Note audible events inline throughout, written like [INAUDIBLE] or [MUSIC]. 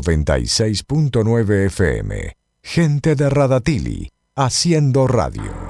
96.9 FM. Gente de Radatili, haciendo radio.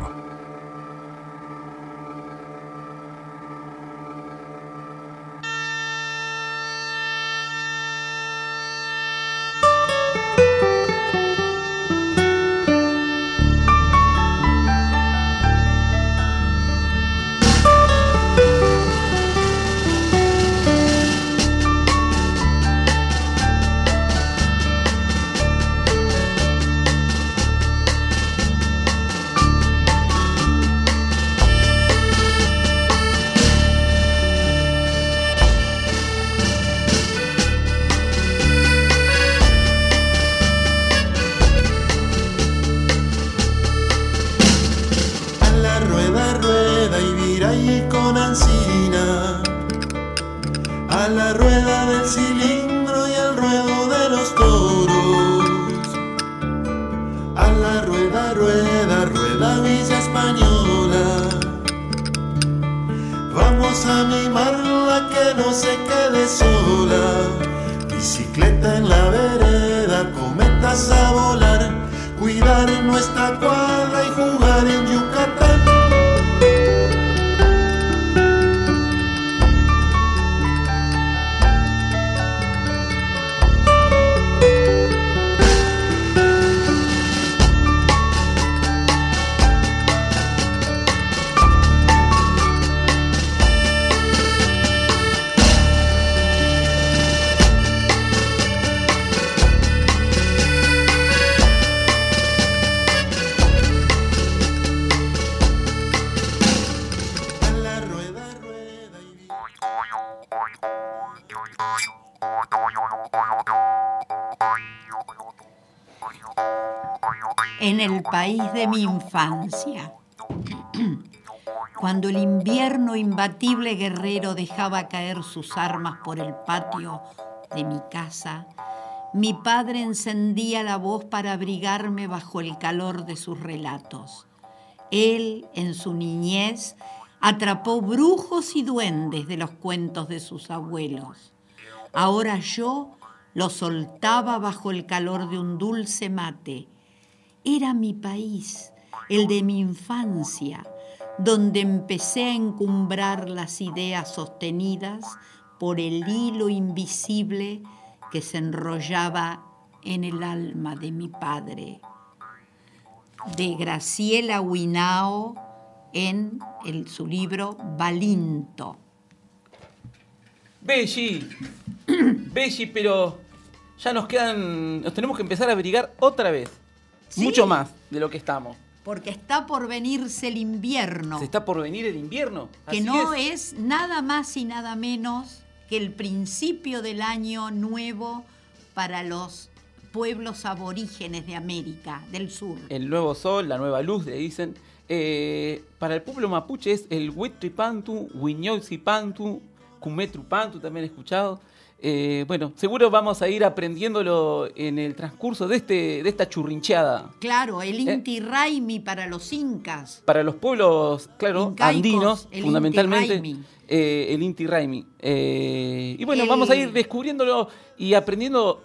El país de mi infancia. Cuando el invierno imbatible guerrero dejaba caer sus armas por el patio de mi casa, mi padre encendía la voz para abrigarme bajo el calor de sus relatos. Él, en su niñez, atrapó brujos y duendes de los cuentos de sus abuelos. Ahora yo lo soltaba bajo el calor de un dulce mate era mi país, el de mi infancia, donde empecé a encumbrar las ideas sostenidas por el hilo invisible que se enrollaba en el alma de mi padre. De Graciela Huinao en su libro Balinto. Belli, [CLEARS THROAT] Belli, pero ya nos quedan, nos tenemos que empezar a abrigar otra vez. Mucho más de lo que estamos. Porque está por venirse el invierno. Se está por venir el invierno. Que no es. nada más y nada menos que el principio del año nuevo para los pueblos aborígenes de América del Sur. El nuevo sol, la nueva luz, le dicen. Eh, para el pueblo mapuche es el Huitripantu, Pantu, Kumetrupantu, también he escuchado. Eh, bueno, seguro vamos a ir aprendiéndolo en el transcurso de, este, de esta churrincheada. Claro, el ¿Eh? Inti Raimi para los incas. Para los pueblos, claro, andinos, fundamentalmente. Eh, el Inti Raimi. y bueno, vamos a ir descubriéndolo y aprendiendo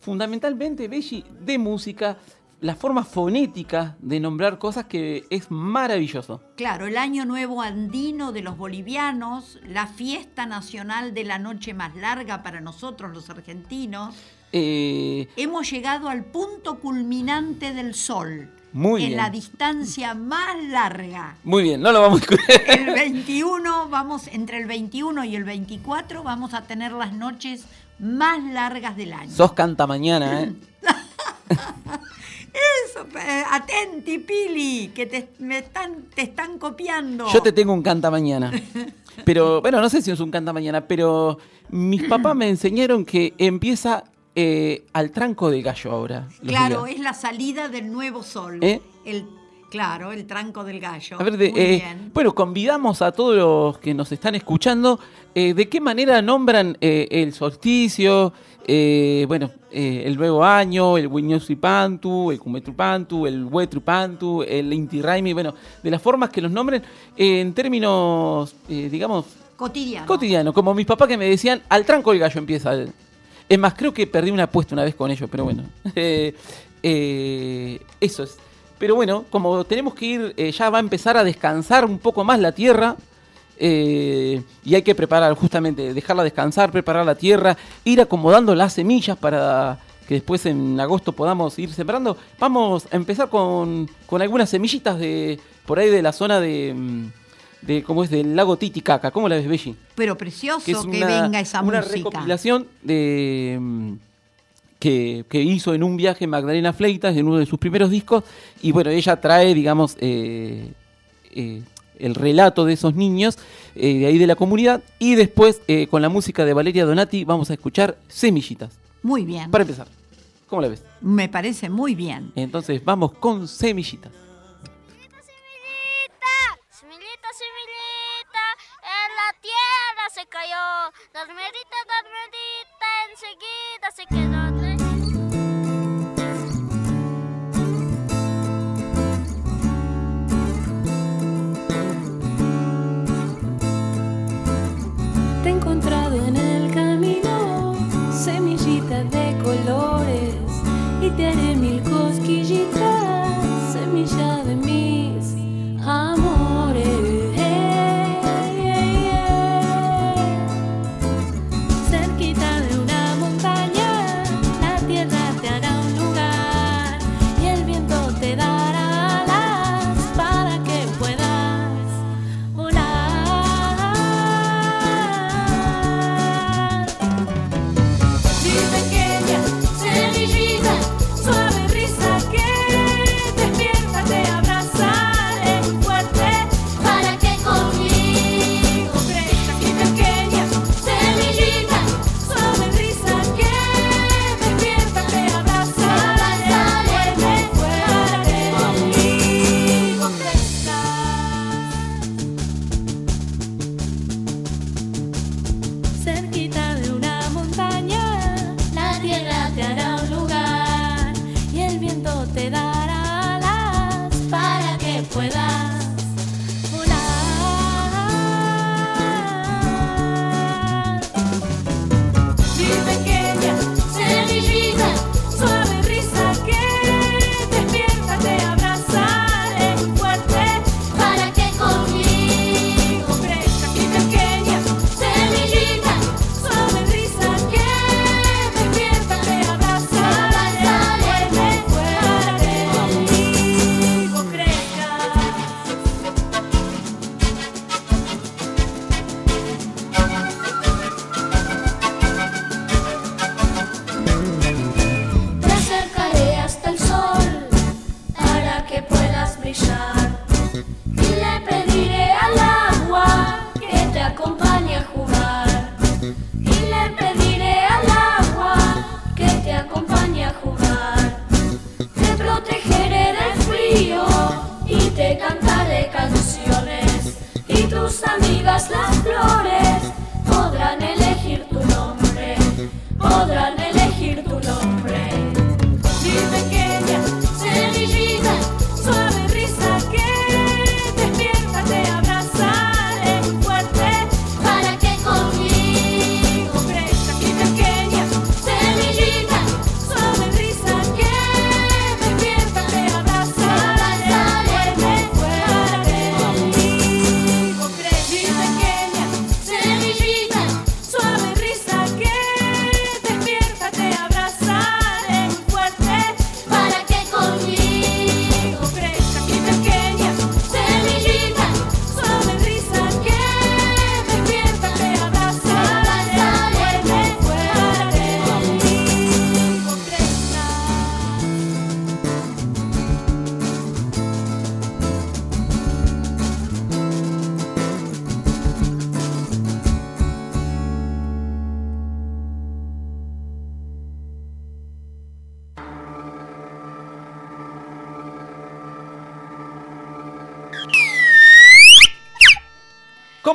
fundamentalmente, Belli, de música la forma fonética de nombrar cosas que es maravilloso. Claro, el Año Nuevo Andino de los bolivianos, la fiesta nacional de la noche más larga para nosotros los argentinos. Eh, Hemos llegado al punto culminante del sol. Muy en la distancia más larga. Muy bien, no lo vamos a escuchar. El 21, vamos, entre el 21 y el 24 vamos a tener las noches más largas del año. Sos canta mañana, ¿eh? [LAUGHS] Eso, atenti, Pili, que te, me están, te están copiando. Yo te tengo un canta mañana. [LAUGHS] Pero, bueno, no sé si es un canta mañana, pero mis papás me enseñaron que empieza eh, al tranco del gallo ahora. Claro, es la salida del nuevo sol. ¿Eh? El, claro, el tranco del gallo. A ver, Muy eh, bien. Bueno, convidamos a todos los que nos están escuchando, ¿de qué manera nombran el solsticio? Eh, bueno, eh, el nuevo año, el Pantu, el Kumetrupantu, el Wetrupantu, el Inti Raimi, bueno, de las formas que los nombren eh, en términos, digamos, cotidianos. Cotidiano, como mis papás que me decían, al tranco el gallo empieza. Es más, creo que perdí una apuesta una vez con ellos, pero bueno. [LAUGHS] Eso es. Pero bueno, como tenemos que ir, ya va a empezar a descansar un poco más la tierra. Eh, y hay que preparar, justamente, dejarla descansar, preparar la tierra, ir acomodando las semillas para que después en agosto podamos ir sembrando. Vamos a empezar con, con algunas semillitas de por ahí de la zona de, mm, de ¿cómo es? Del lago Titicaca. ¿Cómo la ves, Belli? Pero precioso que, es una, venga esa una música. recopilación de mm, que, que hizo en un viaje Magdalena Fleitas en uno de sus primeros discos y bueno ella trae digamos eh, eh, el relato de esos niños eh, de ahí de la comunidad y después eh, con la música de Valeria Donati vamos a escuchar Semillitas Muy bien. para empezar ¿cómo la ves? Me parece muy bien. Entonces vamos con Semillitas Semillita, semillita, semillita, en la tierra se cayó. Dormidita, dormidita, enseguida se quedó. Colores, y haré mil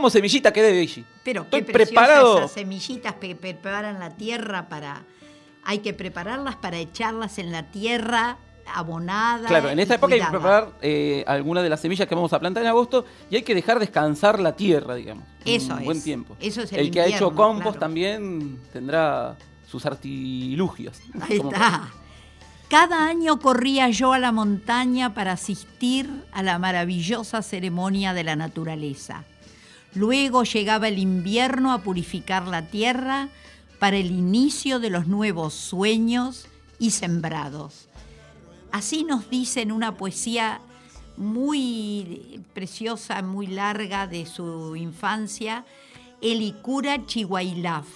¿Cómo semillita Belli? Pero Estoy qué preparado. esas semillitas que preparan la tierra para... Hay que prepararlas para echarlas en la tierra abonada. Claro, en esta época hay que preparar eh, algunas de las semillas que vamos a plantar en agosto y hay que dejar descansar la tierra, digamos. Eso un es. buen tiempo. Eso es el que ha hecho compost claro. también tendrá sus artilugios. [LAUGHS] Ahí Como- está. Cada año corría yo a la montaña para asistir a la maravillosa ceremonia de la naturaleza. Luego llegaba el invierno a purificar la tierra para el inicio de los nuevos sueños y sembrados. Así nos dice en una poesía muy preciosa, muy larga de su infancia, Elikura Chihuailaf,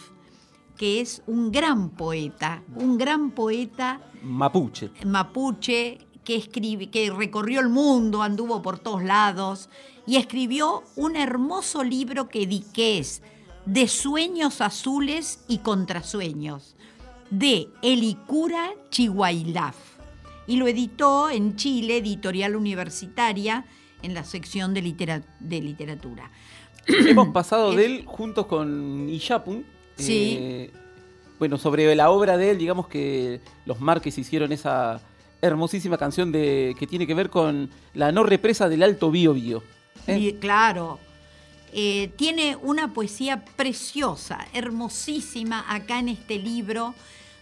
que es un gran poeta, un gran poeta Mapuche. mapuche que, escribe, que recorrió el mundo, anduvo por todos lados y escribió un hermoso libro que, di- que es De sueños azules y contrasueños, de Elicura Chihuailaf. Y lo editó en Chile, editorial universitaria, en la sección de, litera- de literatura. [CLEARS THROAT] Hemos pasado de él juntos con Iyapun. Sí. eh, bueno, sobre la obra de él, digamos que los Márquez hicieron esa hermosísima canción de que tiene que ver con la no represa del Alto Bío Bío. ¿eh? Claro. Eh, tiene una poesía preciosa, hermosísima acá en este libro,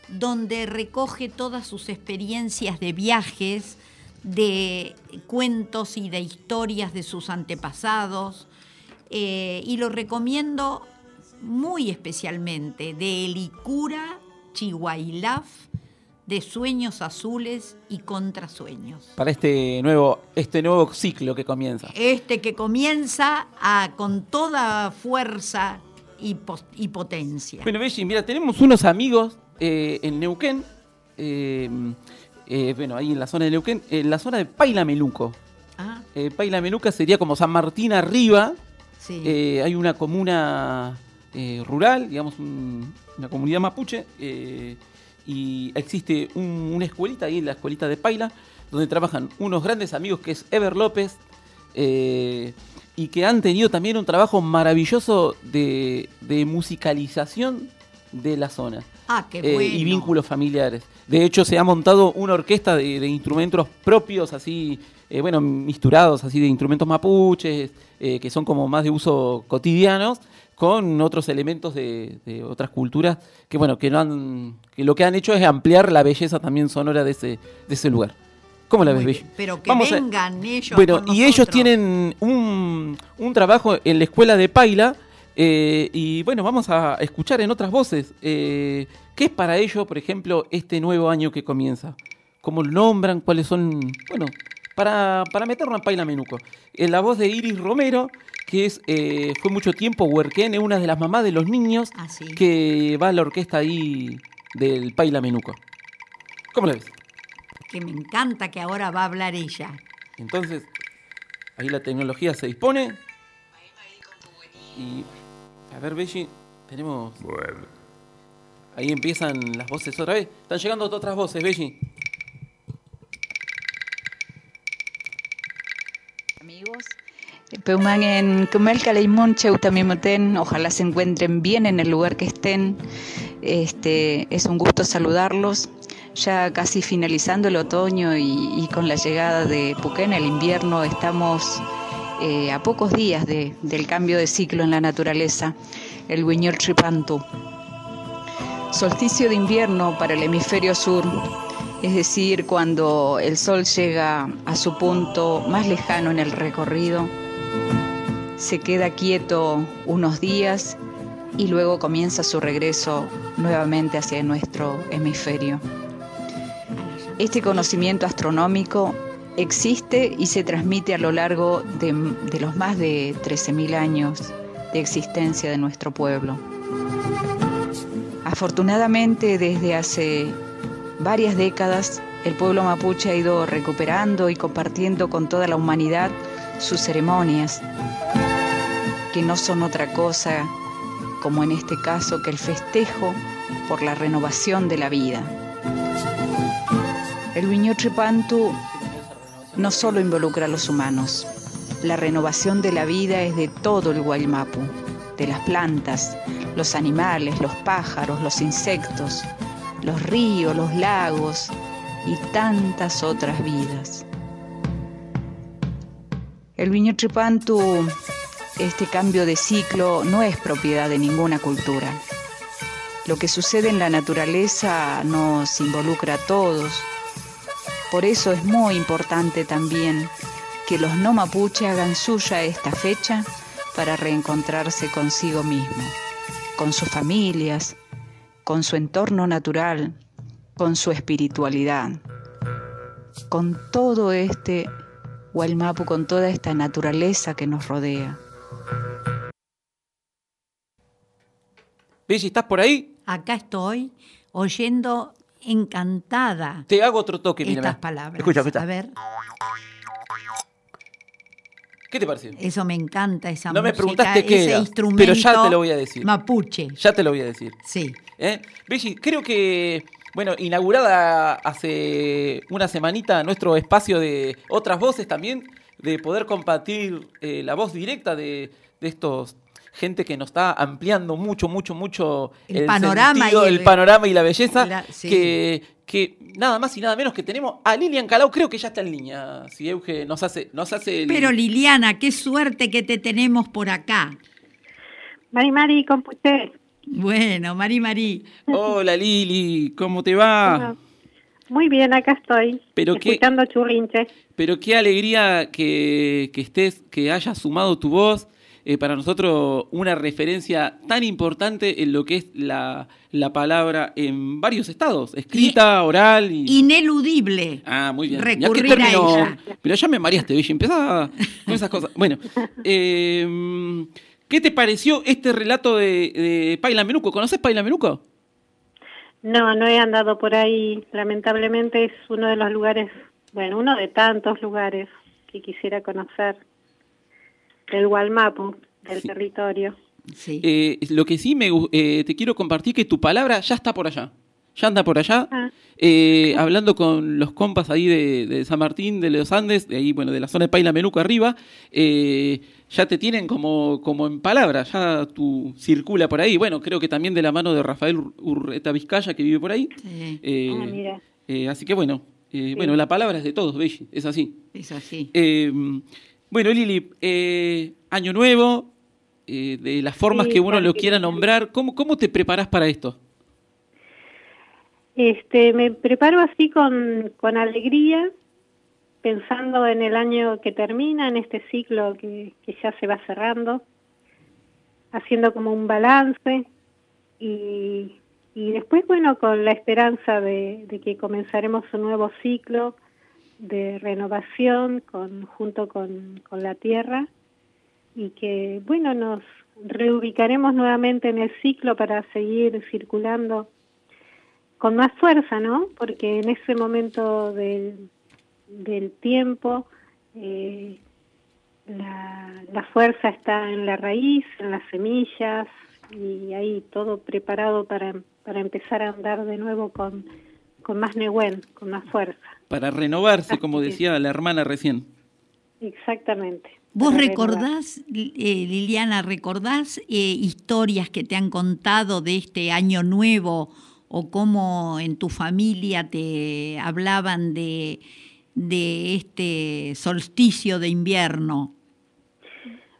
donde recoge todas sus experiencias de viajes, de cuentos y de historias de sus antepasados. eh, y lo recomiendo muy especialmente, de Elicura Chihuailaf, de Sueños Azules y Contrasueños. Para este nuevo, este nuevo ciclo que comienza. Este que comienza a, con toda fuerza y, potencia. Bueno, Belli, mira, tenemos unos amigos eh, en Neuquén, eh, eh, bueno, ahí en la zona de Neuquén, en la zona de Paila Meluco. Ah, Paila Meluca sería como San Martín arriba, sí. Hay una comuna rural, digamos, un- una comunidad mapuche, y existe un- una escuelita ahí, la escuelita de Paila, donde trabajan unos grandes amigos que es Ever López, eh, y que han tenido también un trabajo maravilloso de, de musicalización de la zona. ah, qué eh, bueno. y vínculos familiares. De hecho, se ha montado una orquesta de, de instrumentos propios, así, eh, bueno, misturados, así de instrumentos mapuches, eh, que son como más de uso cotidianos, con otros elementos de, de otras culturas, que bueno, que, no han, que lo que han hecho es ampliar la belleza también sonora de ese, de ese lugar. ¿Cómo la ves, bien, Pero que Vamos a- vengan ellos. bueno, y ellos tienen un, un trabajo en la escuela de Paila. Eh, y bueno, vamos a escuchar en otras voces. eh, ¿Qué es para ellos, por ejemplo, este nuevo año que comienza? ¿Cómo lo nombran? ¿Cuáles son? Bueno, para, para meterlo en Paila Menuco. En la voz de Iris Romero, que es eh, fue mucho tiempo huerquén, una de las mamás de los niños Ah, sí. que va a la orquesta ahí del Paila Menuco. ¿Cómo la ves? Que me encanta que ahora va a hablar ella. Entonces, ahí la tecnología se dispone. Y, a ver, Belli, tenemos... Ahí empiezan las voces otra vez. Están llegando otras voces, Belli. Amigos, Peuman en Kumel Kaleimón, Cheutamimoten, ojalá se encuentren bien en el lugar que estén. Este, es un gusto saludarlos. Ya casi finalizando el otoño y, y con la llegada de Puquén, el invierno, estamos eh, a pocos días de- del cambio de ciclo en la naturaleza, el Huiñol Tripantu. Solsticio de invierno para el hemisferio sur, es decir, cuando el sol llega a su punto más lejano en el recorrido, se queda quieto unos días y luego comienza su regreso nuevamente hacia nuestro hemisferio. Este conocimiento astronómico existe y se transmite a lo largo de, de los más de 13.000 años de existencia de nuestro pueblo. Afortunadamente, desde hace varias décadas, el pueblo mapuche ha ido recuperando y compartiendo con toda la humanidad sus ceremonias, que no son otra cosa, como en este caso, que el festejo por la renovación de la vida. El Huiñotripantu no solo involucra a los humanos, la renovación de la vida es de todo el Guaymapu, de las plantas, los animales, los pájaros, los insectos, los ríos, los lagos y tantas otras vidas. El Viñotripantu, este cambio de ciclo, no es propiedad de ninguna cultura. Lo que sucede en la naturaleza nos involucra a todos. Por eso es muy importante también que los no mapuche hagan suya esta fecha para reencontrarse consigo mismo, con sus familias, con su entorno natural, con su espiritualidad, con todo este Hualmapu, con toda esta naturaleza que nos rodea. ¿estás por ahí? Acá estoy oyendo encantada Te hago otro toque, mira. estas palabras. Escucha, escucha. A ver, ¿Qué te pareció? eso me encanta, esa No me música, preguntaste qué ese era, instrumento pero ya te lo voy a decir. Mapuche, Ya te lo voy a decir. sí. ¿Eh? Belli, creo que, bueno, inaugurada hace una semanita nuestro espacio de otras voces también, de poder compartir eh, la voz directa de, de estos gente que nos está ampliando mucho, mucho, mucho El panorama sentido, y el- el panorama y la belleza, La- sí. que, que nada más y nada menos que tenemos a Lilian Calau, creo que ya está en línea, si Euge nos hace, nos hace el- Pero Liliana, qué suerte que te tenemos por acá. Mari Mari, computé. Bueno, Mari Mari, Hola Lili, ¿cómo te va? Muy bien, acá estoy. Pero qué- escuchando churrinche. Pero qué alegría que, que estés, que hayas sumado tu voz. Eh, para nosotros una referencia tan importante en lo que es la, la palabra en varios estados, escrita, oral y... ineludible. Ah, muy bien. Recurrir a terminó- ella. Pero ya me mareaste, Belli, empezá con esas cosas. Bueno, [LAUGHS] eh, ¿qué te pareció este relato de, de Paila Menuco? ¿Conoces Paila Menuco? No, no he andado por ahí. Lamentablemente es uno de los lugares, bueno, uno de tantos lugares que quisiera conocer del Gualmapu, del Sí. territorio. Sí. Eh, lo que sí me, eh, te quiero compartir que tu palabra ya está por allá. Ya anda por allá. Ah. Eh, hablando con los compas ahí de, de San Martín, de los Andes, de ahí, bueno, de la zona de Paila Menuco arriba, eh, ya te tienen como, como en palabra, ya tú circula por ahí. Bueno, creo que también de la mano de Rafael Ur- Urreta Vizcaya, que vive por ahí. Sí, Eh, Ah, mira. eh, así que bueno, eh, bueno, la palabra es de todos, Belli, es así. es así. Eh, bueno, Lili, eh, año nuevo, eh, de las formas Sí, que uno lo quiera nombrar, ¿cómo, ¿cómo te preparas para esto? Este, me preparo así con, con alegría, pensando en el año que termina, en este ciclo que, que ya se va cerrando, haciendo como un balance y, y después, bueno, con la esperanza de, de que comenzaremos un nuevo ciclo de renovación con, junto con, con la tierra y que, bueno, nos reubicaremos nuevamente en el ciclo para seguir circulando con más fuerza, ¿no? Porque en ese momento del, del tiempo eh, la, la fuerza está en la raíz, en las semillas y ahí todo preparado para, para empezar a andar de nuevo con, con más Nehuen, con más fuerza. Para renovarse, como decía la hermana recién. Exactamente. ¿Vos recordás, eh, Liliana, recordás eh, historias que te han contado de este año nuevo o cómo en tu familia te hablaban de, de este solsticio de invierno?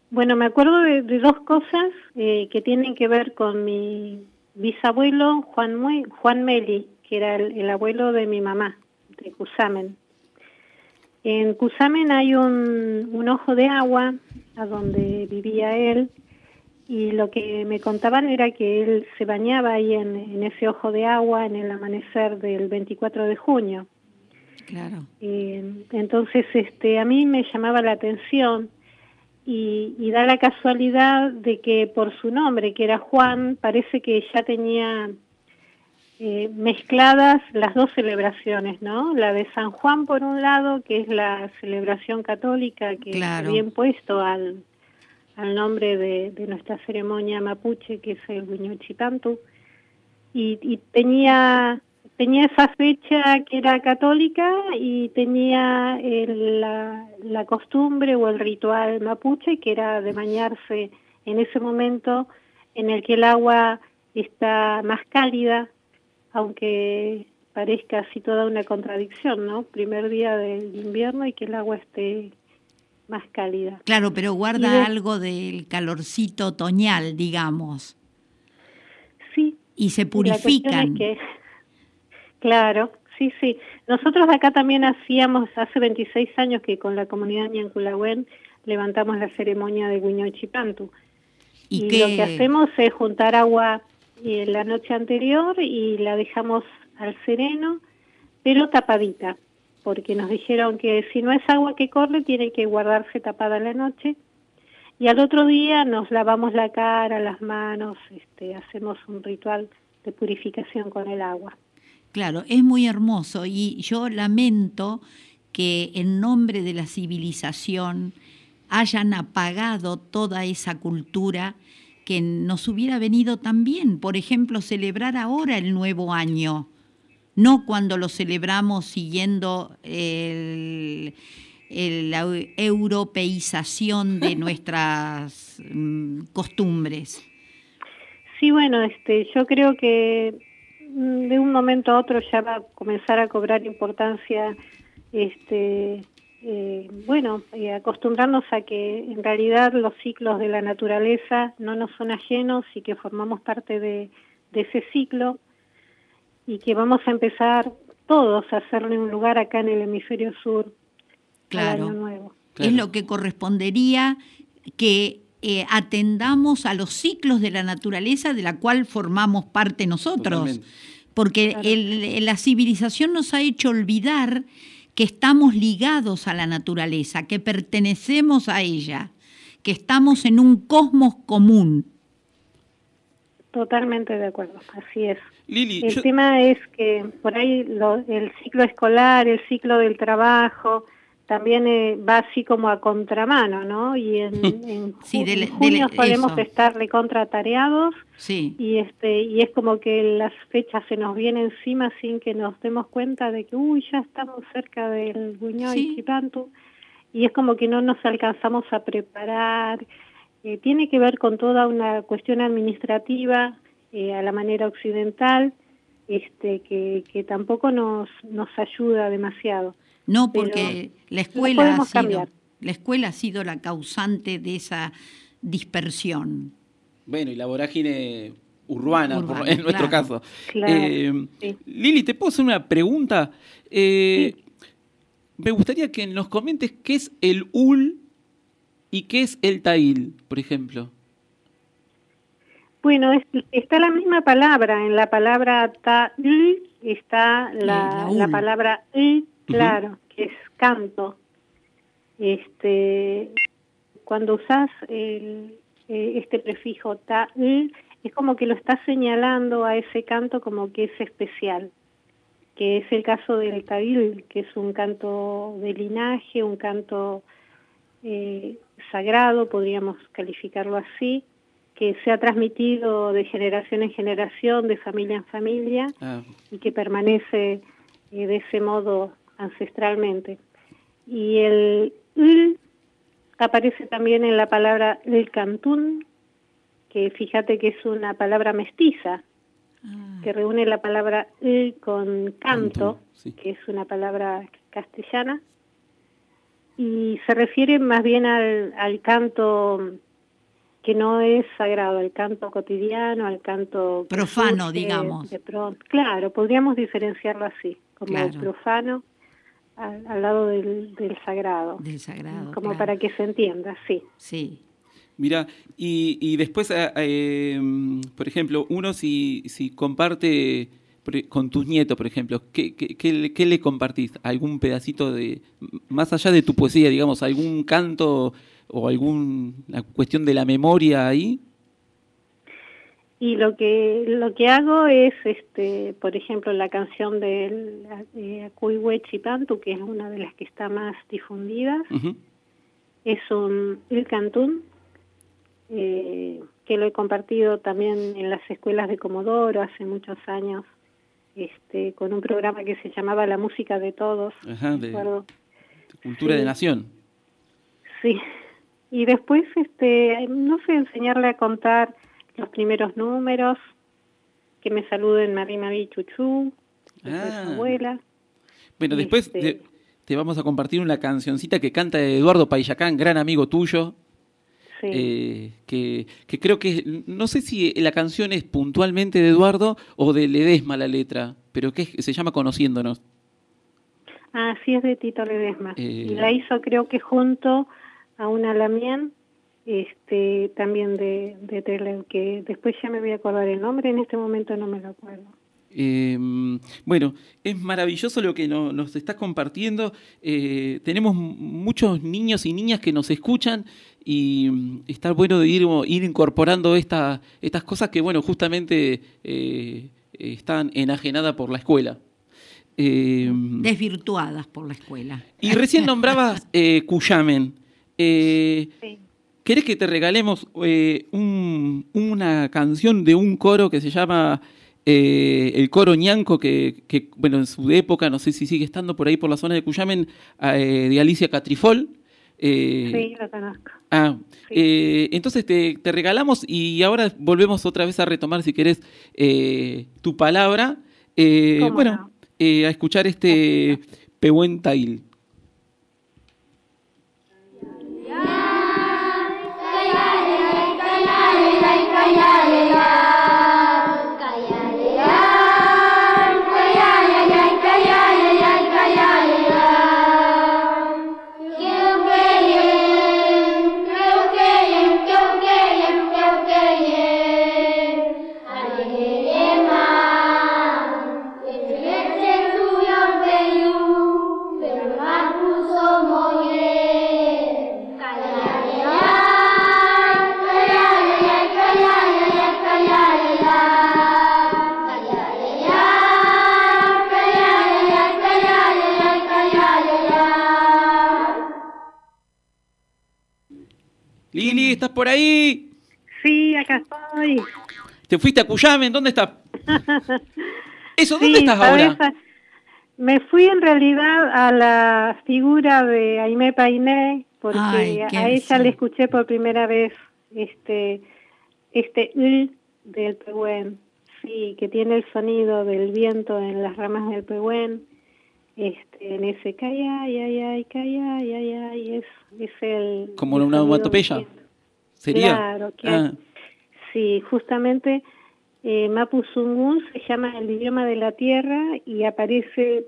Bueno, me acuerdo de, de dos cosas eh, que tienen que ver con mi bisabuelo Juan, Juan Meli, que era el, el abuelo de mi mamá, de Cusamen. En Cusamen hay un, un ojo de agua a donde vivía él y lo que me contaban era que él se bañaba ahí en, en ese ojo de agua en el amanecer del 24 de junio. Claro. Eh, entonces, este, a mí me llamaba la atención y, y da la casualidad de que por su nombre, que era Juan, parece que ya tenía eh, mezcladas las dos celebraciones, ¿no? La de San Juan por un lado, que es la celebración católica que Claro. bien puesto al, al nombre de, de nuestra ceremonia mapuche, que es el Huiñuchitantu, y, y tenía tenía esa fecha que era católica y tenía el- la, la costumbre o el ritual mapuche que era de bañarse en ese momento en el que el agua está más cálida, aunque parezca así toda una contradicción, ¿no? Primer día del invierno y que el agua esté más cálida. Claro, pero guarda de- algo del calorcito otoñal, digamos. Sí, Y se La cuestión es purifican. que- claro, sí, sí. Nosotros acá también hacíamos, hace 26 años que con la comunidad Ñanculahuen levantamos la ceremonia de Huiñochipantu. Y, Y, que, lo que hacemos es juntar agua eh, la noche anterior y la dejamos al sereno, pero tapadita, porque nos dijeron que si no es agua que corre, tiene que guardarse tapada la noche. Y al otro día nos lavamos la cara, las manos, este, hacemos un ritual de purificación con el agua. Claro, es muy hermoso y yo lamento que en nombre de la civilización hayan apagado toda esa cultura que nos hubiera venido tan bien. Por ejemplo, celebrar ahora el nuevo año, no cuando lo celebramos siguiendo el- el- la europeización de [LAUGHS] nuestras mm, costumbres. Sí, bueno, este, yo creo que mm, de un momento a otro ya va a comenzar a cobrar importancia, este, eh, bueno, eh, acostumbrarnos a que en realidad los ciclos de la naturaleza no nos son ajenos y que formamos parte de, de ese ciclo y que vamos a empezar todos a hacerle un lugar acá en el hemisferio sur al año Claro. nuevo. Claro. es lo que correspondería que eh, atendamos a los ciclos de la naturaleza de la cual formamos parte nosotros. Totalmente. Porque Claro. el- la civilización nos ha hecho olvidar que estamos ligados a la naturaleza, que pertenecemos a ella, que estamos en un cosmos común. Totalmente de acuerdo, así es. Lili, El yo- tema es que por ahí lo- el ciclo escolar, el ciclo del trabajo, también eh, va así como a contramano, ¿no? Y en, [LAUGHS] en, Sí, ju- del- en junio del- solemos eso. estar recontratareados Sí, y este y es como que las fechas se nos vienen encima sin que nos demos cuenta de que, uy, ya estamos cerca del Buñol Sí. y Chipantu y es como que no nos alcanzamos a preparar. Eh, tiene que ver con toda una cuestión administrativa eh, a la manera occidental este que, que tampoco nos, nos ayuda demasiado. No Pero porque la escuela ha sido cambiar. la escuela ha sido la causante de esa dispersión. Bueno, y la vorágine urbana, por- en nuestro caso. Claro, Eh, sí. Lili, ¿te puedo hacer una pregunta? Eh, Me gustaría que nos comentes qué es el ul y qué es el tail, por ejemplo. Bueno, es- está la misma palabra. En la palabra ta está la la palabra y, claro, que es canto. Este, cuando usas el, eh, este prefijo ta es como que lo estás señalando a ese canto como que es especial, que es el caso del tabil, que es un canto de linaje, un canto eh, sagrado, podríamos calificarlo así, que se ha transmitido de generación en generación, de familia en familia, Ah, y que permanece eh, de ese modo ancestralmente. Y el ul aparece también en la palabra el cantún, que fíjate que es una palabra mestiza, Ah, que reúne la palabra ul con canto, Canto, sí. que es una palabra castellana, y se refiere más bien al, al canto que no es sagrado, al canto cotidiano, al canto Profano, surge digamos. de pronto. Claro, podríamos diferenciarlo así, como Claro. profano al, al lado del, del sagrado, del sagrado. como claro. para que se entienda, sí. Sí. Mira, y, y después, eh, eh, por ejemplo, uno si, si comparte por- con tus nietos, por ejemplo, ¿qué, qué, qué le- qué le compartís? ¿Algún pedacito de, más allá de tu poesía, digamos, algún canto o alguna cuestión de la memoria ahí? Y lo que lo que hago es, este, por ejemplo, la canción del de Acuihue Chipantu, que es una de las que está más difundida, es un el cantún eh, que lo he compartido también en las escuelas de Comodoro hace muchos años, este, con un programa que se llamaba La música de todos. Ajá, de- acuerdo. Cultura Sí. de nación. Sí. Y después, este, no sé, enseñarle a contar los primeros números, que me saluden Mari Mari Chuchu, que Ah. su abuela. Bueno, después Este- te, te vamos a compartir una cancioncita que canta Eduardo Paillacán, gran amigo tuyo. Sí. eh, que, que creo que, no sé si la canción es puntualmente de Eduardo o de Ledesma la letra, pero que es- se llama Conociéndonos. Ah, sí, es de Tito Ledesma. Eh. Y la hizo creo que junto a una Lamien, este, también de, de Trelew, que después ya me voy a acordar el nombre, en este momento no me lo acuerdo. Eh, bueno, es maravilloso lo que no- nos estás compartiendo. Eh, tenemos muchos niños y niñas que nos escuchan y mm, está bueno de ir, ir incorporando esta, estas cosas que, bueno, justamente eh, están enajenadas por la escuela. Eh, Desvirtuadas por la escuela. y recién nombrabas eh, Cuyamen. Eh, Sí. ¿Querés que te regalemos eh, un- una canción de un coro que se llama eh, el coro ñanco, que, que, bueno, en su época, no sé si sigue estando por ahí por la zona de Cuyamen, eh, de Alicia Catrifol? Sí, lo conozco. Ah, Sí. entonces te, te regalamos y ahora volvemos otra vez a retomar, si querés, tu palabra. Eh, ¿Cómo bueno, no? a escuchar este Pehuen Tail. ¿Estás por ahí? Sí, acá estoy. ¿Te fuiste a Cuyamen? ¿Dónde estás? [LAUGHS] Eso, ¿dónde Sí, estás ahora? Me fui en realidad a la figura de Aimé Painé, porque Ay, a ella le escuché por primera vez este este l del pehuen, sí, que tiene el sonido del viento en las ramas del pehuen, este, en ese calla, ay, ay, ay, calla, ay, ay, es, es el... Como el una onomatopeya. ¿Sería? Claro, que Ah, Sí, justamente eh, Mapuzungún se llama el idioma de la tierra y aparece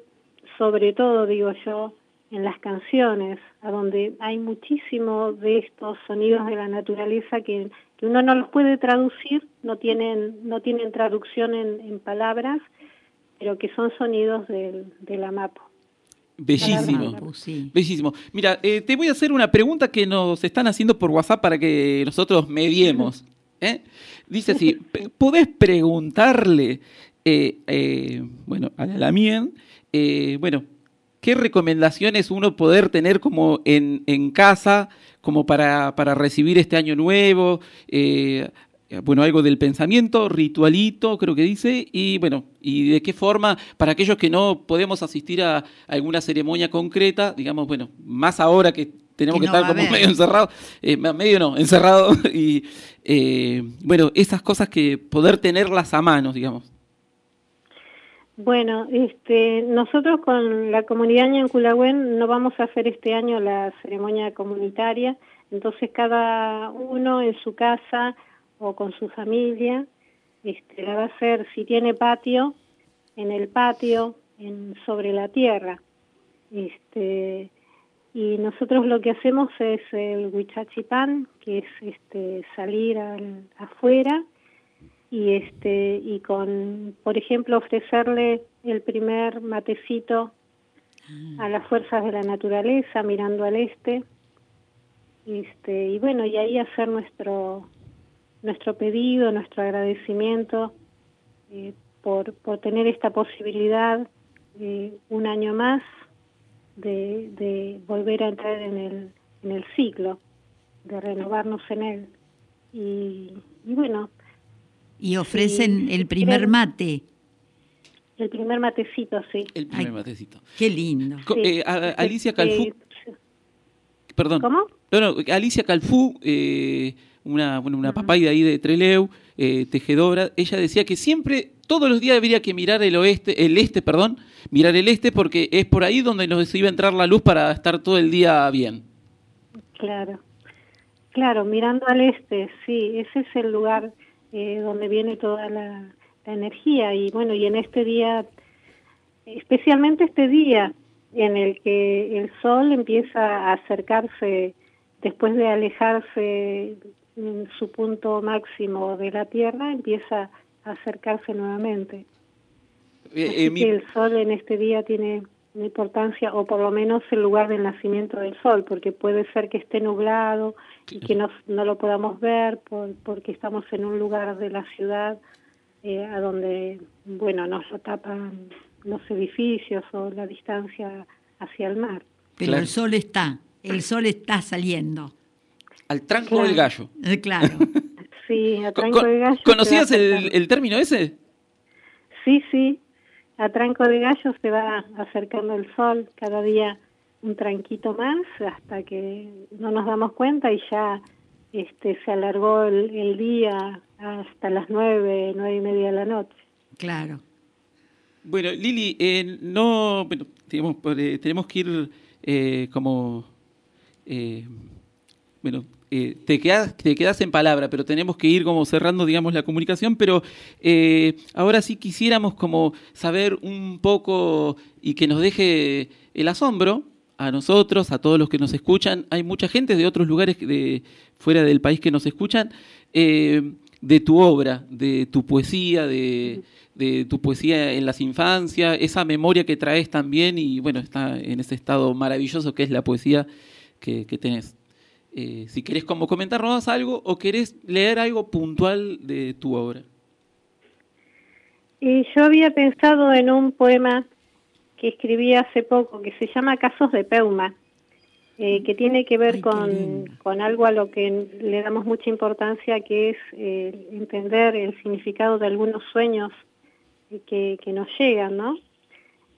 sobre todo, digo yo, en las canciones, a donde hay muchísimo de estos sonidos de la naturaleza que, que uno no los puede traducir, no tienen, no tienen traducción en, en palabras, pero que son sonidos del, de la Mapu. Bellísimo. Sí. Bellísimo. Mira, eh, te voy a hacer una pregunta que nos están haciendo por WhatsApp para que nosotros mediemos. ¿eh? Dice así, ¿podés preguntarle, eh, eh, bueno, a la Lamien, eh, bueno, qué recomendaciones uno poder tener como en, en casa, como para, para recibir este año nuevo? Eh, bueno, algo del pensamiento, ritualito, creo que dice, y bueno, y de qué forma, para aquellos que no podemos asistir a alguna ceremonia concreta, digamos, bueno, más ahora que tenemos Que que, no estar como haber. medio encerrados, eh, medio no, encerrado, [LAUGHS] y eh, bueno, esas cosas que poder tenerlas a manos, digamos. Bueno, este, nosotros con la comunidad Ñanculahuen no vamos a hacer este año la ceremonia comunitaria, entonces cada uno en su casa o con su familia este, la va a hacer, si tiene patio, en el patio, en, sobre la tierra. Este, y nosotros lo que hacemos es el huichachipán, que es este, salir al- afuera y este y con por ejemplo ofrecerle el primer matecito a las fuerzas de la naturaleza mirando al este este y bueno y ahí hacer nuestro nuestro pedido nuestro agradecimiento eh, por por tener esta posibilidad eh, un año más de, de volver a entrar en el en el ciclo de renovarnos en él y, y bueno Y ofrecen Sí, el primer mate. El primer matecito, sí. El primer Ay. matecito. Qué lindo. Co- Sí. eh, a- Alicia Este, Calfú, perdón. ¿Cómo? No, no, Alicia Calfú, eh, una, bueno, una papay de ahí de Treleu, eh, tejedora, ella decía que siempre, todos los días habría que mirar el oeste, el este, perdón, mirar el este porque es por ahí donde nos iba a entrar la luz para estar todo el día bien. Claro. Claro, mirando al este, sí, ese es el lugar eh, donde viene toda la, la energía y bueno, y en este día, especialmente este día en el que el sol empieza a acercarse después de alejarse en su punto máximo de la Tierra, empieza a acercarse nuevamente. Eh, Así eh, mi- que el sol en este día tiene una importancia, o por lo menos el lugar del nacimiento del sol, porque puede ser que esté nublado y que no, no lo podamos ver por, porque estamos en un lugar de la ciudad eh, a donde, bueno, nos lo tapan los edificios o la distancia hacia el mar. Pero Claro. el sol está, el sol está saliendo. Al tranco Claro. del gallo. Eh, Claro. [LAUGHS] Sí, a Co- tranco co- de gallo. ¿Conocías el, el término ese? Sí, sí, a tranco de gallo se va acercando el sol cada día un tranquito más hasta que no nos damos cuenta y ya este se alargó el, el día hasta las nueve, nueve y media de la noche. Claro. Bueno, Lili, eh, no, bueno, tenemos, por, eh, tenemos que ir eh, como, eh, bueno, eh, te quedas, te quedas en palabra, pero tenemos que ir como cerrando, digamos, la comunicación, pero eh, ahora sí quisiéramos como saber un poco y que nos deje el asombro a nosotros, a todos los que nos escuchan. Hay mucha gente de otros lugares de fuera del país que nos escuchan. eh, de tu obra, de tu poesía, de, de tu poesía en las infancias, esa memoria que traes también y bueno, está en ese estado maravilloso que es la poesía que, que tenés. Eh, si querés como comentarnos algo o querés leer algo puntual de tu obra. Y yo había pensado en un poema que escribí hace poco que se llama Casos de Peuma, eh, que tiene que ver Ay, con, con algo a lo que le damos mucha importancia, que es eh, entender el significado de algunos sueños que, que nos llegan, ¿no?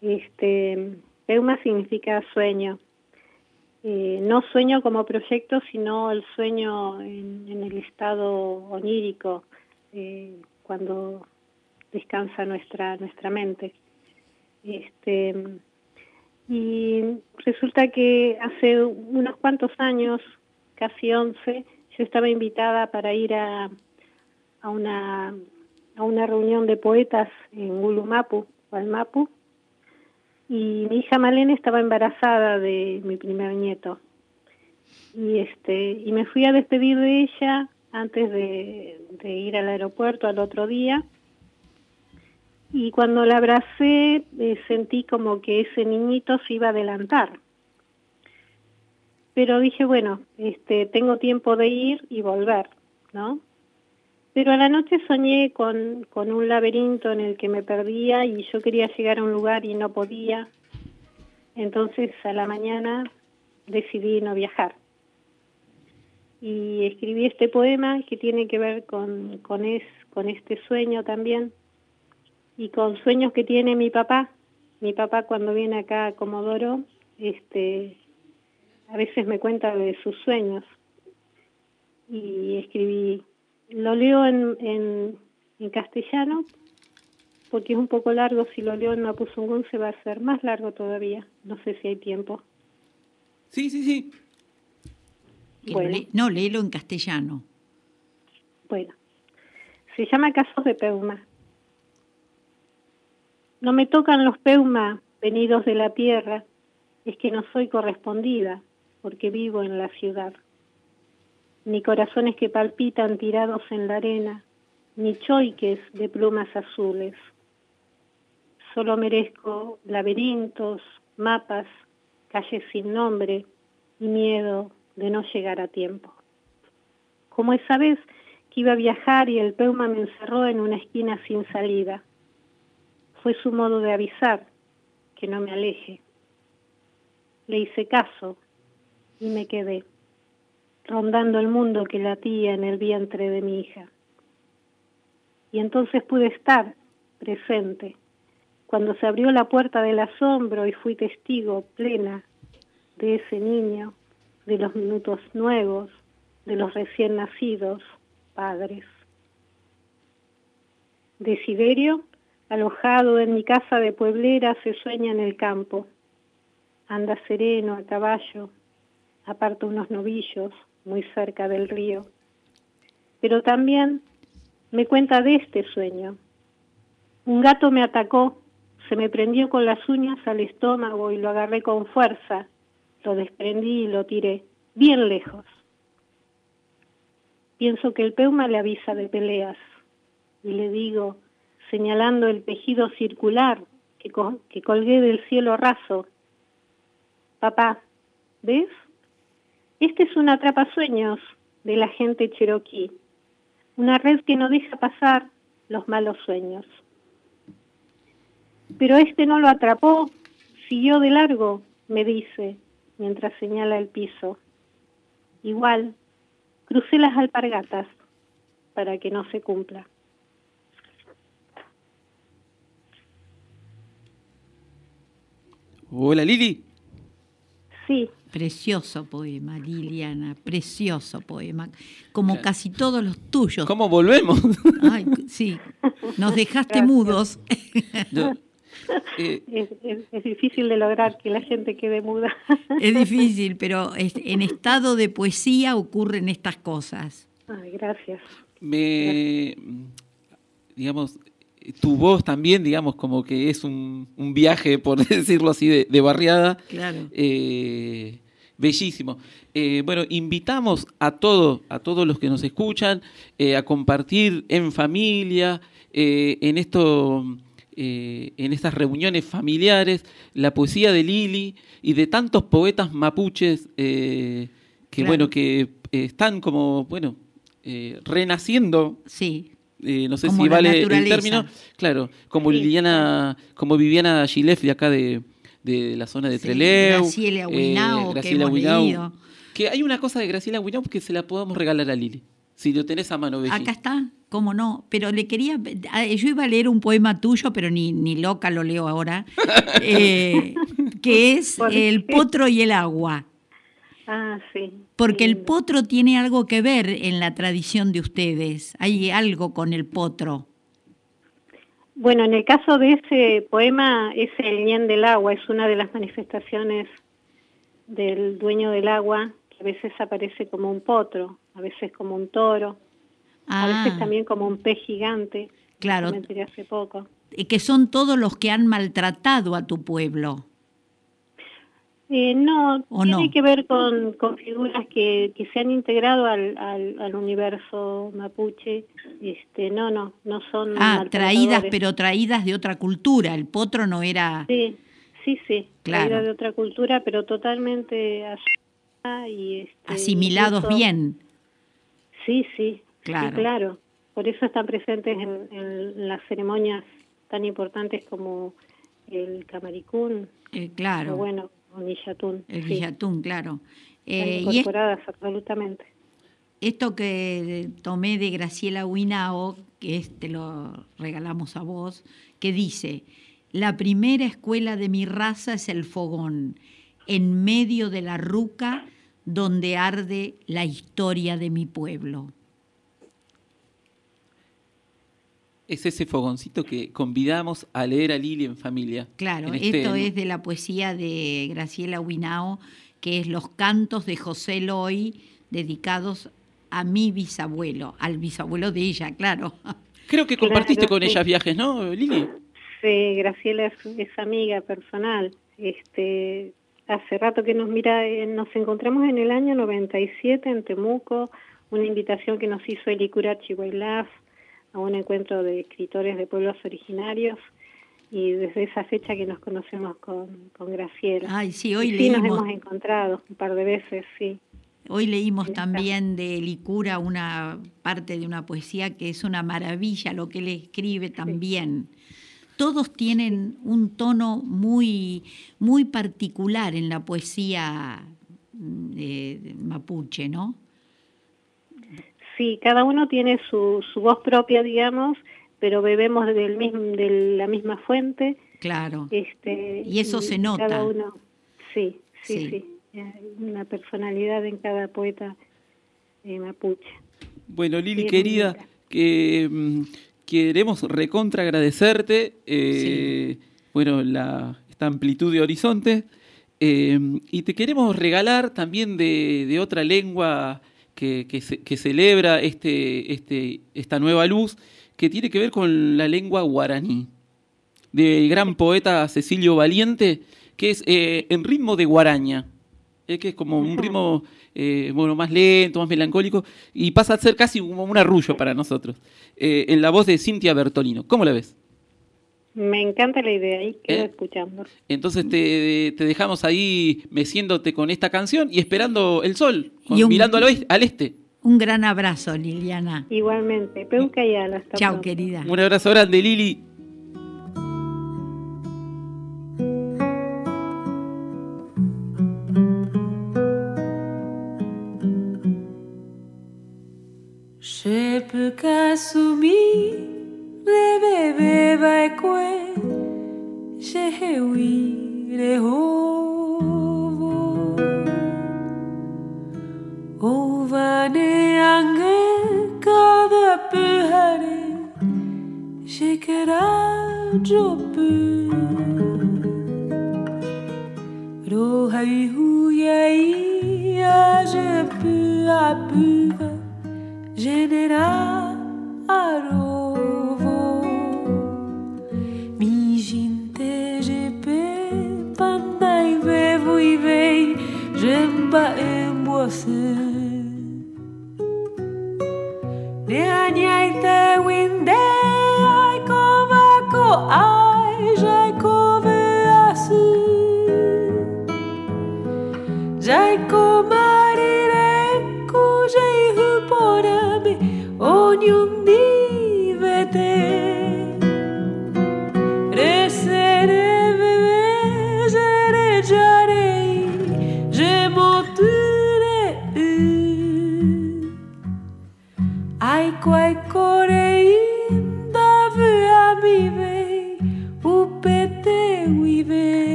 Este, Peuma significa sueño. Eh, no sueño como proyecto, sino el sueño en, el estado onírico, eh, cuando descansa nuestra nuestra mente. Este y resulta que hace unos cuantos años, casi 11, yo estaba invitada para ir a, a una a una reunión de poetas en Gulumapu, Mapu, y mi hija Malena estaba embarazada de mi primer nieto. Y este y me fui a despedir de ella antes de, ir al aeropuerto al otro día y cuando la abracé eh, sentí como que ese niñito se iba a adelantar. Pero dije, bueno, este, tengo tiempo de ir y volver, ¿no? Pero a la noche soñé con, con un laberinto en el que me perdía y yo quería llegar a un lugar y no podía. Entonces a la mañana decidí no viajar. Y escribí este poema que tiene que ver con, con, es, con este sueño también y con sueños que tiene mi papá. Mi papá cuando viene acá a Comodoro, este, a veces me cuenta de sus sueños. Y escribí, lo leo en, en, en castellano, porque es un poco largo, si lo leo en Mapuzungún se va a hacer más largo todavía. No sé si hay tiempo. Sí, sí, sí. Bueno. le- no, léelo en castellano. Bueno, se llama Casos de Peuma. No me tocan los Peuma venidos de la tierra, es que no soy correspondida, porque vivo en la ciudad. Ni corazones que palpitan tirados en la arena, ni choiques de plumas azules. Solo merezco laberintos, mapas, calles sin nombre y miedo de no llegar a tiempo como esa vez que iba a viajar y el Peuma me encerró en una esquina sin salida. Fue su modo de avisar que no me aleje. Le hice caso y me quedé, rondando el mundo que latía en el vientre de mi hija. Y entonces pude estar presente, cuando se abrió la puerta del asombro y fui testigo plena de ese niño, de los minutos nuevos, de los recién nacidos padres. Desiderio, alojado en mi casa de pueblera, se sueña en el campo. Anda sereno a caballo, aparta unos novillos, muy cerca del río. Pero también me cuenta de este sueño. Un gato me atacó, se me prendió con las uñas al estómago y lo agarré con fuerza, lo desprendí y lo tiré, bien lejos. Pienso que el peuma le avisa de peleas y le digo, señalando el tejido circular que, que colgué del cielo raso, papá, ¿ves? Este es un atrapasueños de la gente cherokee, una red que no deja pasar los malos sueños. Pero este no lo atrapó, siguió de largo, me dice, mientras señala el piso. Igual, crucé las alpargatas para que no se cumpla. Hola Lili. Sí. Precioso poema, Liliana, precioso poema, como casi todos los tuyos. ¿Cómo volvemos? [LAUGHS] Ay, sí, nos dejaste mudos. [LAUGHS] Eh, es, difícil de lograr que la gente quede muda. Es [LAUGHS] difícil, pero en estado de poesía ocurren estas cosas. Ay, gracias. Me, digamos, tu voz también, digamos, como que es un, viaje, por [LAUGHS] decirlo así, de, barriada. Claro. Eh, bellísimo. Eh, bueno, invitamos a todos, a todos los que nos escuchan, a compartir en familia, en esto eh, en estas reuniones familiares la poesía de Lili y de tantos poetas mapuches eh, que bueno que eh, están como bueno renaciendo sí no sé si vale el término claro como Liliana como Viviana Gilef de acá de, la zona de Treleu Graciela Huinao, que, que hay una cosa de Graciela Huinao que se la podamos regalar a Lili si lo tenés a mano, Acá está, cómo no. Pero le quería. Yo iba a leer un poema tuyo, pero ni, ni loca lo leo ahora. [LAUGHS] Eh, que es El potro y el agua. Ah, sí. Porque el potro tiene algo que ver en la tradición de ustedes. Hay algo con el potro. Bueno, en el caso de ese poema, es el ñen del agua, es una de las manifestaciones del dueño del agua, que a veces aparece como un potro a veces como un toro, a veces ah. también como un pez gigante. Claro. Me hace poco. Y que son todos los que han maltratado a tu pueblo. Eh, no, tiene que ver con, con figuras que, que, se han integrado al, al, universo mapuche. Este, no, no, no son. Ah, traídas, pero traídas de otra cultura. El potro no era. Sí, sí, sí. Traídas de otra cultura, pero totalmente y este, asimilados bien. Sí, sí, claro. Por eso están presentes en, las ceremonias tan importantes como el camaricún. Eh, claro. O bueno, o. El Nillatún, claro. Eh, incorporadas absolutamente. Esto que tomé de Graciela Huinao, que te lo regalamos a vos, que dice, la primera escuela de mi raza es el fogón, en medio de la ruca donde arde la historia de mi pueblo. Es ese fogoncito que convidamos a leer a Lili en familia. Claro, este esto es de la poesía de Graciela Huinao, que es Los cantos de José Loy, dedicados a mi bisabuelo, al bisabuelo de ella, claro. Creo que compartiste con ella viajes, ¿no, Lili? Sí, Graciela es, es amiga personal. Este, hace rato que nos mira, eh, nos encontramos en el año 97 en Temuco, una invitación que nos hizo Elicura Chihuahua a un encuentro de escritores de pueblos originarios y desde esa fecha que nos conocemos con, con Graciela. Ay, sí, hoy sí nos hemos encontrado un par de veces, sí. Hoy leímos también de Licura una parte de una poesía que es una maravilla lo que él escribe también todos tienen un tono muy, muy particular en la poesía mm, mapuche, ¿no? Sí, cada uno tiene su, su voz propia, digamos, pero bebemos del mismo, de la misma fuente. Claro. Este, y eso se nota. Cada uno, sí, sí, sí. una personalidad en cada poeta eh, mapuche. Bueno, Lili, querida, que mm, queremos recontra agradecerte, eh, bueno, la, esta amplitud de horizonte, eh, y te queremos regalar también de, otra lengua que, que ce- que celebra este, este, esta nueva luz que tiene que ver con la lengua guaraní, del gran poeta Cecilio Valiente, que es eh, en ritmo de guaraña, eh, que es como un ritmo eh, bueno, más lento, más melancólico, y pasa a ser casi como un arrullo para nosotros, eh, en la voz de Cintia Bertolino. ¿Cómo la ves? Me encanta la idea y quedo ¿Eh? escuchando. Entonces te, te dejamos ahí meciéndote con esta canción y esperando el sol, con- Y un- mirando al, oeste- al este. Un gran abrazo, Liliana. Igualmente. Peuca y Ala. Hasta Chao, pronto. querida. Un abrazo grande, Lili. Je peux bébé baikwe shehewi rehovo ovane ange kada pyhare shekera jopu. Rohai huyai aje pu apuva genera aro. bałem włosy. Neañaite winde aikowako aj żajkowy asy. Żajko marirek kurzej hyporami onium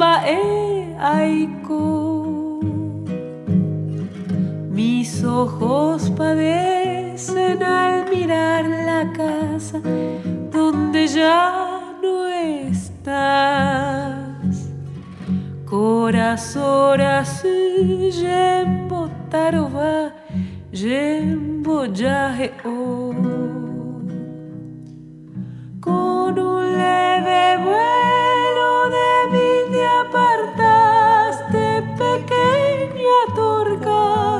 mbae aiko. Mis ojos padecen al mirar la casa donde ya no estás. Corazoras jembo tarova jembo jahe o. Con un leve vuelo de mí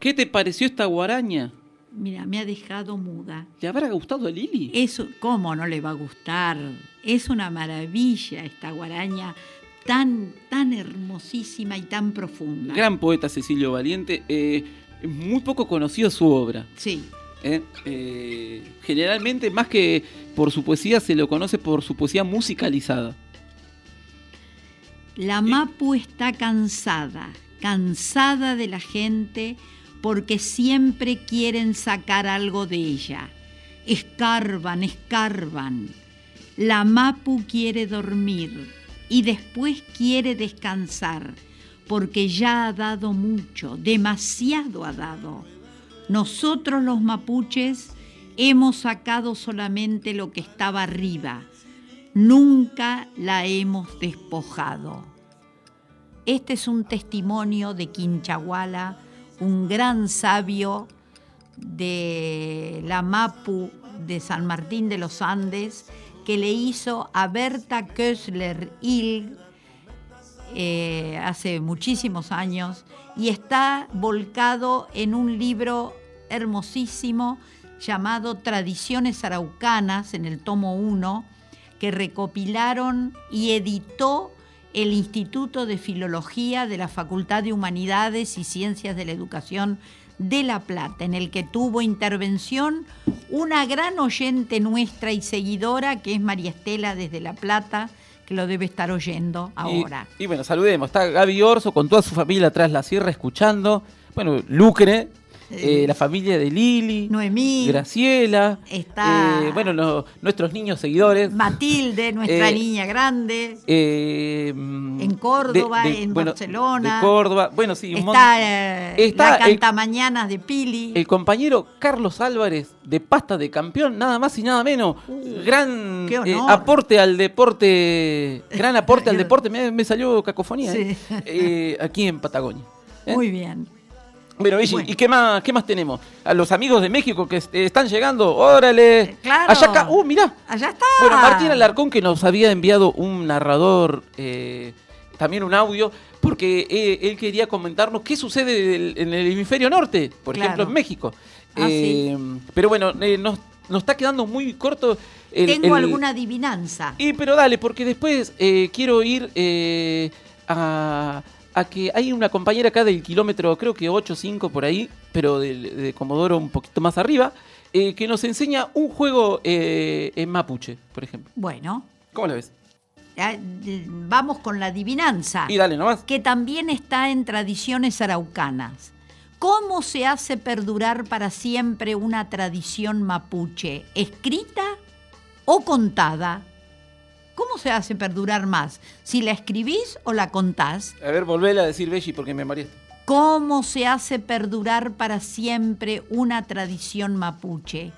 ¿Qué te pareció esta guaraña? Mira, me ha dejado muda. ¿Le habrá gustado a Lili? Eso, ¿cómo no le va a gustar? Es una maravilla esta guaraña tan, tan hermosísima y tan profunda. Gran poeta Cecilio Valiente. eh, muy poco conocido su obra. Sí, ¿eh? Eh, generalmente, más que por su poesía, se lo conoce por su poesía musicalizada. la Mapu está cansada, cansada de la gente porque siempre quieren sacar algo de ella. Escarban, escarban. La Mapu quiere dormir y después quiere descansar porque ya ha dado mucho, demasiado ha dado. Nosotros los mapuches Hemos sacado solamente lo que estaba arriba, nunca la hemos despojado. Este es un testimonio de Quinchahuala, un gran sabio de la Mapu de San Martín de los Andes, que le hizo a Berta Kösler Hill eh, hace muchísimos años y está volcado en un libro hermosísimo llamado Tradiciones Araucanas, en el tomo 1, que recopilaron y editó el Instituto de Filología de la Facultad de Humanidades y Ciencias de la Educación de La Plata, en el que tuvo intervención una gran oyente nuestra y seguidora, que es María Estela desde La Plata, que lo debe estar oyendo ahora. Y, y bueno, saludemos. Está Gaby Orso con toda su familia atrás la sierra escuchando. Bueno, Lucre, eh, la familia de Lili, Noemí, Graciela, Está- eh, bueno, nuestros niños seguidores. Matilde, nuestra Eh, niña grande. eh, En Córdoba, de- de- en bueno, Barcelona. De Córdoba, bueno, sí, Está, eh, Está la Cantamañanas de Pili. el compañero Carlos Álvarez de Pasta de Campeón, nada más y nada menos. gran Uh, eh, honor. aporte al deporte, gran [LAUGHS] aporte al deporte, me, me salió cacofonía, Sí. eh, eh, aquí en Patagonia. ¿eh? Muy bien. Bueno. ¿y qué más, qué más tenemos? A los amigos de México que están llegando, órale. claro. Allá acá, uh, mirá. Allá está. Bueno, Martín Alarcón que nos había enviado un narrador, eh, también un audio, porque eh, él quería comentarnos qué sucede en el hemisferio norte, por Claro. ejemplo en México. Ah, Eh, Pero bueno, nos, nos está quedando muy corto. el- Tengo el- alguna adivinanza. y pero dale, porque después quiero ir a, a que hay una compañera acá del kilómetro, creo que 8 o 5 por ahí, pero de, Comodoro un poquito más arriba, eh, que nos enseña un juego eh, en mapuche, por ejemplo. Bueno, ¿Cómo la ves? vamos con la adivinanza. Y dale nomás. que también está en tradiciones araucanas. ¿Cómo se hace perdurar para siempre una tradición mapuche? ¿Escrita o contada? ¿Cómo se hace perdurar más? ¿Si la escribís o la contás? A ver, volvela a decir Belli porque me mareaste. ¿Cómo se hace perdurar para siempre una tradición mapuche?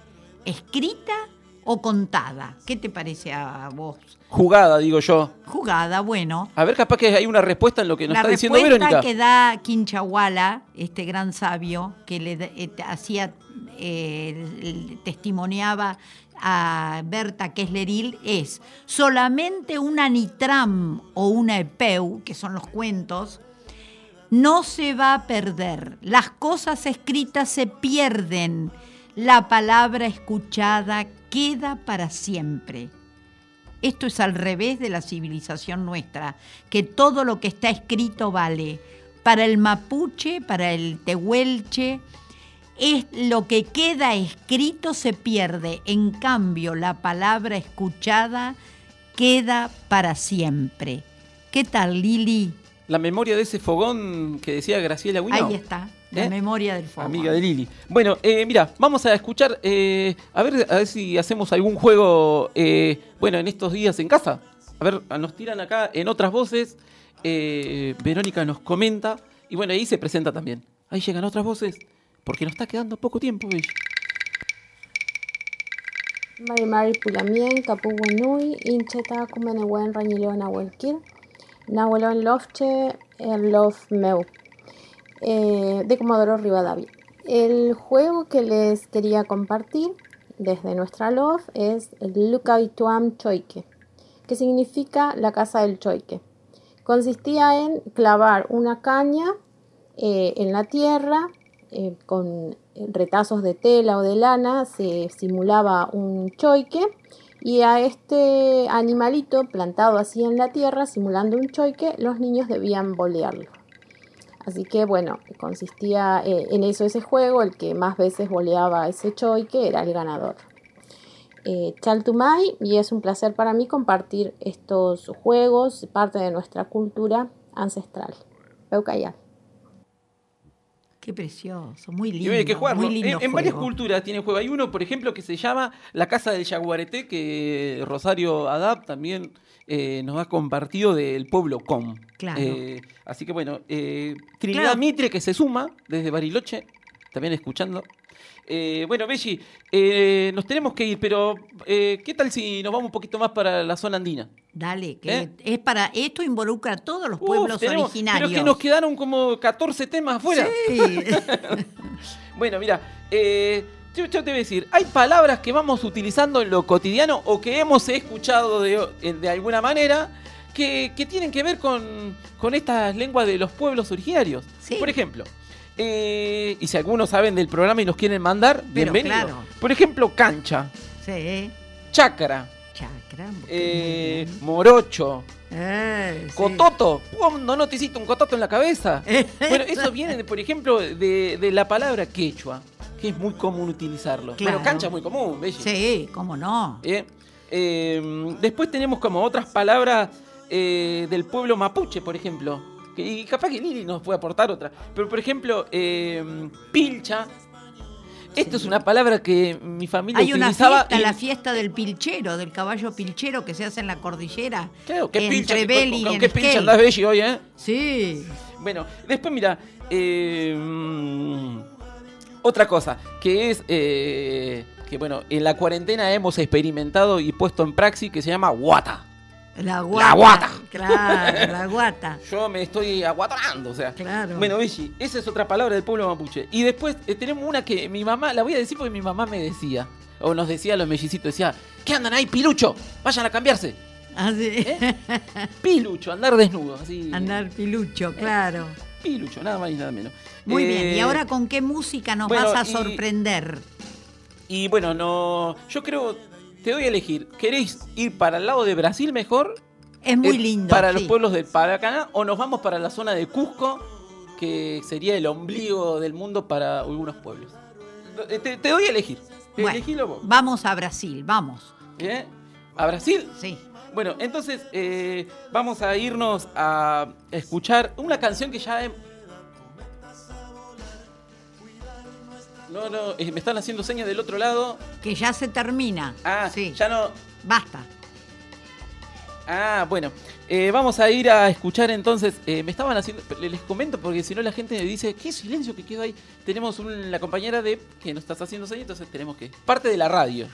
¿Escrita o contada? ¿Qué te parece a vos? Jugada, digo yo. Jugada, bueno. A ver, capaz que hay una respuesta en lo que nos la está diciendo respuesta Verónica. que da Quinchahuala, este gran sabio que le eh, hacía, eh, testimoniaba a Berta Kessleril, es solamente una nitram o una epeu, que son los cuentos, no se va a perder. Las cosas escritas se pierden. La palabra escuchada queda para siempre. Esto es al revés de la civilización nuestra, que todo lo que está escrito vale. Para el mapuche, para el tehuelche, es lo que queda escrito se pierde. En cambio, la palabra escuchada queda para siempre. ¿Qué tal, Lili? La memoria de ese fogón que decía Graciela Guinao. Ahí está, la ¿Eh? memoria del fuego. Amiga de Lili. Bueno, eh, mira, vamos a escuchar, eh, a, ver, a ver si hacemos algún juego, bueno, en estos días en casa. A ver, nos tiran acá en otras voces. Verónica nos comenta. Y bueno, ahí se presenta también. Ahí llegan otras voces. Porque nos está quedando poco tiempo, Belli. Mari Mari Pulamien, Capuguenui, Incheta, Kumenehuen, Rañileo, Nahuelquil, Nahuelón Lofche, el Lof Meu, eh, de Comodoro Rivadavia. El juego que les quería compartir desde nuestra Lof es el Lucaituam Choike, que significa la casa del choique. Consistía en clavar una caña eh, en la tierra eh, con retazos de tela o de lana se simulaba un choique y a este animalito plantado así en la tierra simulando un choique los niños debían bolearlo. Así que bueno, consistía eh, en eso ese juego, el que más veces boleaba ese choique era el ganador. Eh, Chaltumay y es un placer para mí compartir estos juegos, parte de nuestra cultura ancestral. Peucayal. Qué precioso, muy Y lindo. hay que jugarlo. muy lindo En, en varias culturas tiene juego. Hay uno, por ejemplo, que se llama La Casa del Yaguareté, que Rosario Adap también eh, nos ha compartido del pueblo Com. Claro. Eh, así que bueno, eh, Trinidad Claro. Mitre, que se suma desde Bariloche, también escuchando. Eh, bueno, Belli, eh, nos tenemos que ir, pero eh, ¿qué tal si nos vamos un poquito más para la zona andina? Dale, que es para esto involucra a todos los Uf, pueblos tenemos- originarios. Pero que nos quedaron como 14 temas afuera. Sí. [LAUGHS] Bueno, mira, yo, yo te voy a decir, hay palabras que vamos utilizando en lo cotidiano o que hemos escuchado de, de alguna manera que, que tienen que ver con, con estas lenguas de los pueblos originarios. Sí. Por ejemplo, eh, y si algunos saben del programa y nos quieren mandar, Pero bienvenido. claro. Por ejemplo, cancha, sí. chácara, Chacra. eh, morocho, Eh, sí. cototo. ¿Cuándo no te hiciste un cototo en la cabeza? [LAUGHS] Bueno, eso viene, de, por ejemplo, de, de la palabra quechua, que es muy común utilizarlo. Claro. Bueno, cancha es muy común, ¿ves? Sí, cómo no. Eh, eh, después tenemos como otras palabras eh, del pueblo mapuche, por ejemplo. Que, y capaz que Lili nos puede aportar otra. Pero, por ejemplo, eh, pilcha. Esto es una palabra que mi familia Hay una utilizaba. fiesta, y- la fiesta del pilchero, del caballo pilchero que se hace en la cordillera. Claro, ¿qué entre pilcha? Belly ¿Con y pilcha Esquel. andás Belli hoy, eh? Sí. Bueno, después mira, eh, otra cosa, que es eh, que bueno, en la cuarentena hemos experimentado y puesto en praxis que se llama guata. La guata. guata. Claro, la [LAUGHS] guata. Yo me estoy aguatanando, o sea. Claro. Bueno, Belli, esa es otra palabra del pueblo mapuche. Y después eh, tenemos una que mi mamá, la voy a decir porque mi mamá me decía, o nos decía a los mellicitos, decía, ¿qué andan ahí, pilucho? Vayan a cambiarse. Así. ¿Eh? [LAUGHS] Pilucho, andar desnudo, así. Andar pilucho, claro. Pilucho, nada más y nada menos. Muy Eh, bien. ¿Y ahora con qué música nos bueno, vas a y- sorprender? Y bueno, no. Yo creo. Te doy a elegir. ¿Queréis ir para el lado de Brasil mejor? Es muy Eh, lindo. Para los pueblos del Paracaná. ¿O nos vamos para la zona de Cusco? Que sería el ombligo del mundo para algunos pueblos. Eh, Te, te doy a elegir. Bueno, Elegilo vos. vamos a Brasil, vamos. ¿Eh? ¿A Brasil? Sí. Bueno, entonces eh, vamos a irnos a escuchar una canción que ya... he- No, no, eh, me están haciendo señas del otro lado. Que ya se termina. Ah, sí. ya no... Basta. Ah, bueno. Eh, vamos a ir a escuchar entonces. eh, me estaban haciendo. Les comento porque si no la gente me dice, ¿qué silencio que quedó ahí? Tenemos un- la compañera de. que nos estás haciendo señas, entonces tenemos que. Parte de la radio.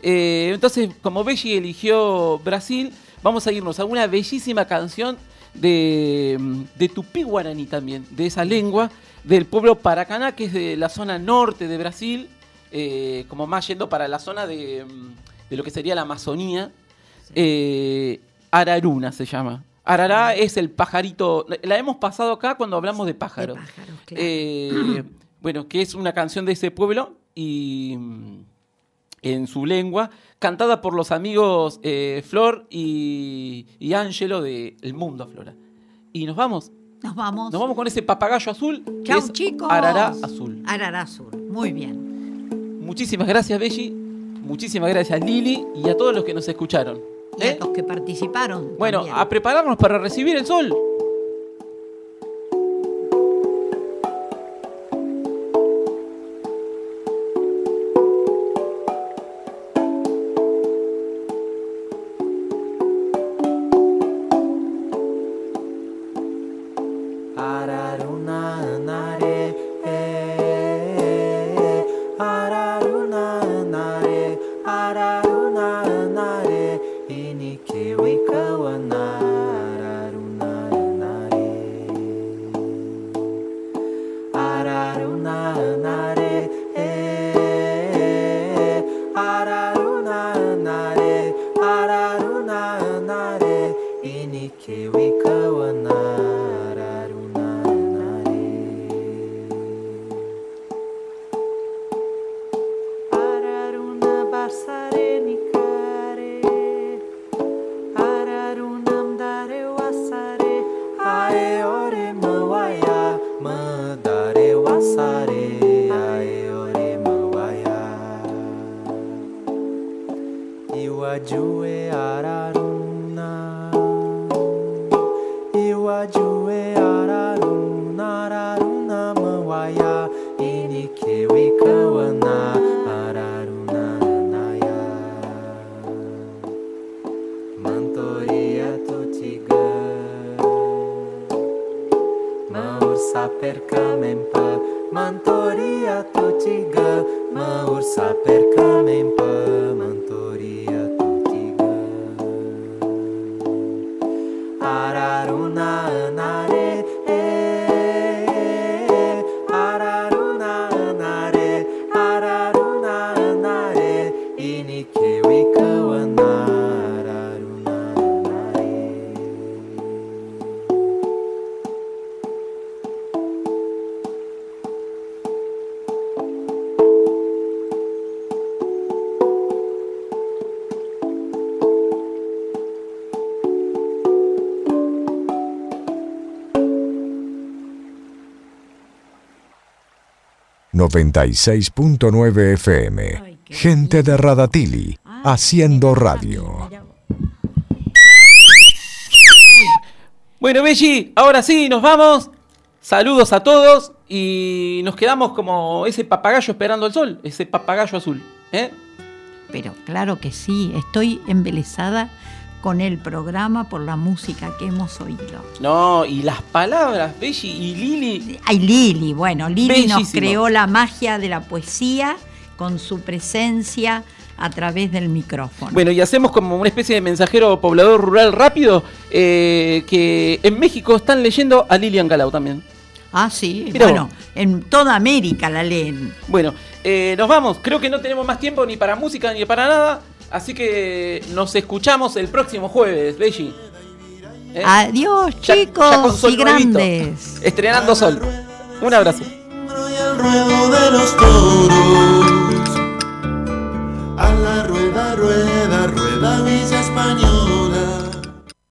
Entonces, como Belli eligió Brasil, vamos a irnos a una bellísima canción de, de Tupí Guaraní también, de esa lengua, del pueblo Paracaná, que es de la zona norte de Brasil, eh, como más yendo para la zona de, mm, de lo que sería la Amazonía. Eh, Araruna se llama. Arará es el pajarito. La hemos pasado acá cuando hablamos de claro. Eh, bueno, que es una canción de ese pueblo y mm, en su lengua, cantada por los amigos eh, Flor y, y Ángelo de El Mundo Flora. Y nos vamos, Nos vamos. nos vamos con ese papagayo azul. que Chau, es chicos. Arará azul. Arará Azul. Muy bien. Muchísimas gracias, Belli. Muchísimas gracias, Lili, y a todos los que nos escucharon. Y a ¿Eh? los que participaron. Bueno, también. a prepararnos para recibir el sol. ...96.9 FM... ...gente de Radatili... ...haciendo radio... Bueno, Belli, ahora sí, nos vamos. Saludos a todos y nos quedamos como ese papagayo esperando el sol, ese papagayo azul. ¿eh? Pero claro que sí, estoy embelesada con el programa por la música que hemos oído. No, y las palabras, Belli y Lili. Ay, Lili, bueno, Lili nos creó la magia de la poesía con su presencia a través del micrófono. Bueno, y hacemos como una especie de mensajero poblador rural rápido, eh, que en México están leyendo a Lilian Galau también. ah, sí, Mirá bueno, vos. en toda América la leen. Bueno, eh, nos vamos. Creo que no tenemos más tiempo ni para música ni para nada. Así que nos escuchamos el próximo jueves. ¿Eh? Adiós, Ya- chicos ya y nuevito. grandes. Estrenando sol. Un abrazo. A la rueda, rueda,